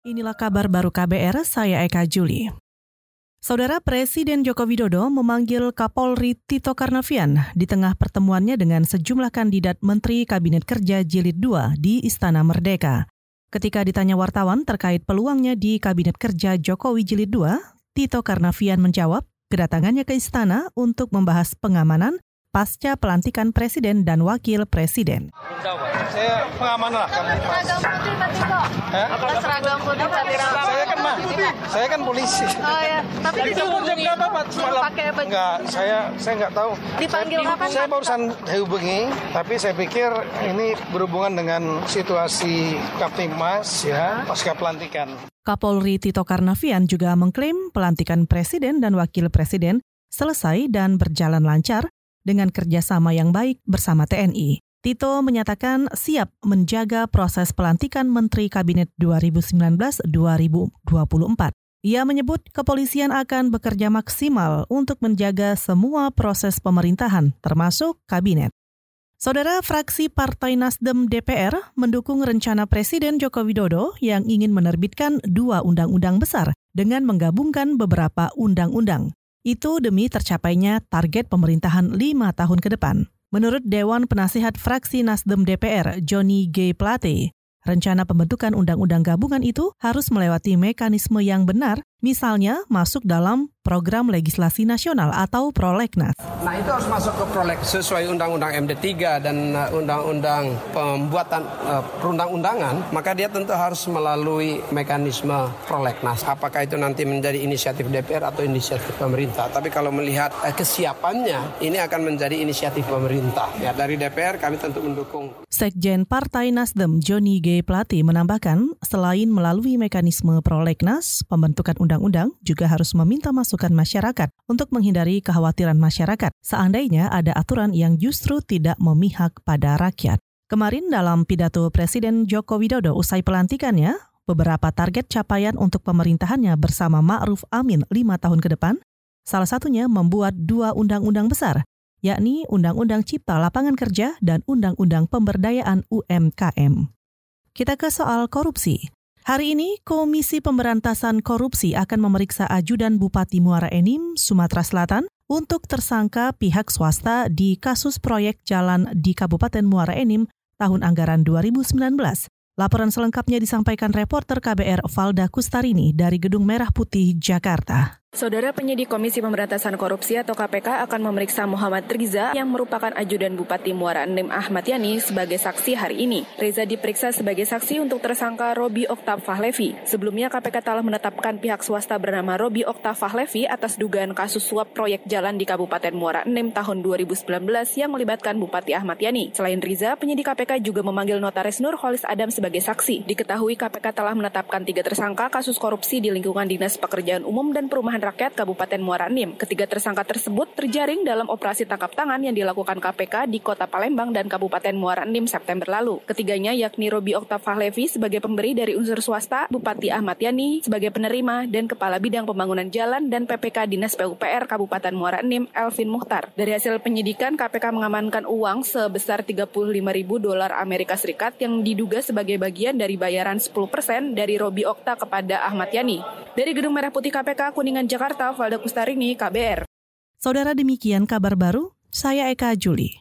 Inilah kabar baru KBR, saya Eka Juli. Saudara Presiden Joko Widodo memanggil Kapolri Tito Karnavian di tengah pertemuannya dengan sejumlah kandidat Menteri Kabinet Kerja Jilid 2 di Istana Merdeka. Ketika ditanya wartawan terkait peluangnya di Kabinet Kerja Jokowi Jilid 2, Tito Karnavian menjawab kedatangannya ke istana untuk membahas pengamanan pasca pelantikan presiden dan wakil presiden. Saya pengaman lah. Seragam putih Pak Tito. Seragam putih. Saya kan mah, saya kan polisi. Oh ya, tapi Itu jam berapa Pak semalam? pakai baju. Enggak, saya saya enggak tahu. Dipanggil saya, kapan, Saya barusan dihubungi, tapi saya pikir ini berhubungan dengan situasi Kaptimmas ya pasca pelantikan. Kapolri Tito Karnavian juga mengklaim pelantikan presiden dan wakil presiden selesai dan berjalan lancar dengan kerjasama yang baik bersama TNI. Tito menyatakan siap menjaga proses pelantikan Menteri Kabinet 2019-2024. Ia menyebut kepolisian akan bekerja maksimal untuk menjaga semua proses pemerintahan, termasuk kabinet. Saudara fraksi Partai Nasdem DPR mendukung rencana Presiden Joko Widodo yang ingin menerbitkan dua undang-undang besar dengan menggabungkan beberapa undang-undang. Itu demi tercapainya target pemerintahan lima tahun ke depan. Menurut Dewan Penasihat Fraksi Nasdem DPR, Johnny G. Plate, rencana pembentukan undang-undang gabungan itu harus melewati mekanisme yang benar, misalnya masuk dalam program legislasi nasional atau prolegnas. Nah itu harus masuk ke proleg sesuai Undang-Undang MD3 dan uh, Undang-Undang pembuatan uh, perundang-undangan, maka dia tentu harus melalui mekanisme prolegnas. Apakah itu nanti menjadi inisiatif DPR atau inisiatif pemerintah? Tapi kalau melihat uh, kesiapannya, ini akan menjadi inisiatif pemerintah. Ya dari DPR kami tentu mendukung. Sekjen Partai Nasdem Johnny G. Plate menambahkan, selain melalui mekanisme prolegnas, pembentukan undang-undang juga harus meminta masukan masyarakat untuk menghindari kekhawatiran masyarakat seandainya ada aturan yang justru tidak memihak pada rakyat. Kemarin dalam pidato Presiden Joko Widodo usai pelantikannya, beberapa target capaian untuk pemerintahannya bersama Ma'ruf Amin lima tahun ke depan, salah satunya membuat dua undang-undang besar, yakni Undang-Undang Cipta Lapangan Kerja dan Undang-Undang Pemberdayaan UMKM. Kita ke soal korupsi. Hari ini, Komisi Pemberantasan Korupsi akan memeriksa ajudan Bupati Muara Enim, Sumatera Selatan, untuk tersangka pihak swasta di kasus proyek jalan di Kabupaten Muara Enim tahun anggaran 2019. Laporan selengkapnya disampaikan reporter KBR Valda Kustarini dari Gedung Merah Putih, Jakarta. Saudara penyidik Komisi Pemberantasan Korupsi atau KPK akan memeriksa Muhammad Riza yang merupakan ajudan Bupati Muara Enim Ahmad Yani sebagai saksi hari ini. Reza diperiksa sebagai saksi untuk tersangka Robi Oktav Fahlevi. Sebelumnya KPK telah menetapkan pihak swasta bernama Robi Oktav Fahlevi atas dugaan kasus suap proyek jalan di Kabupaten Muara Enim tahun 2019 yang melibatkan Bupati Ahmad Yani. Selain Riza, penyidik KPK juga memanggil Notaris Nur Holis Adam sebagai saksi. Diketahui KPK telah menetapkan tiga tersangka kasus korupsi di lingkungan Dinas Pekerjaan Umum dan Perumahan Rakyat Kabupaten Muara Enim. Ketiga tersangka tersebut terjaring dalam operasi tangkap tangan yang dilakukan KPK di Kota Palembang dan Kabupaten Muara Enim September lalu. Ketiganya yakni Robi Oktav Fahlevi sebagai pemberi dari unsur swasta, Bupati Ahmad Yani sebagai penerima, dan Kepala Bidang Pembangunan Jalan dan PPK Dinas PUPR Kabupaten Muara Enim Elvin Muhtar. Dari hasil penyidikan, KPK mengamankan uang sebesar 35 ribu dolar Amerika Serikat yang diduga sebagai bagian dari bayaran 10% dari Robi Okta kepada Ahmad Yani. Dari Gedung Merah Putih KPK Kuningan Jakarta, Valda Kustarini, KBR. Saudara demikian kabar baru, saya Eka Juli.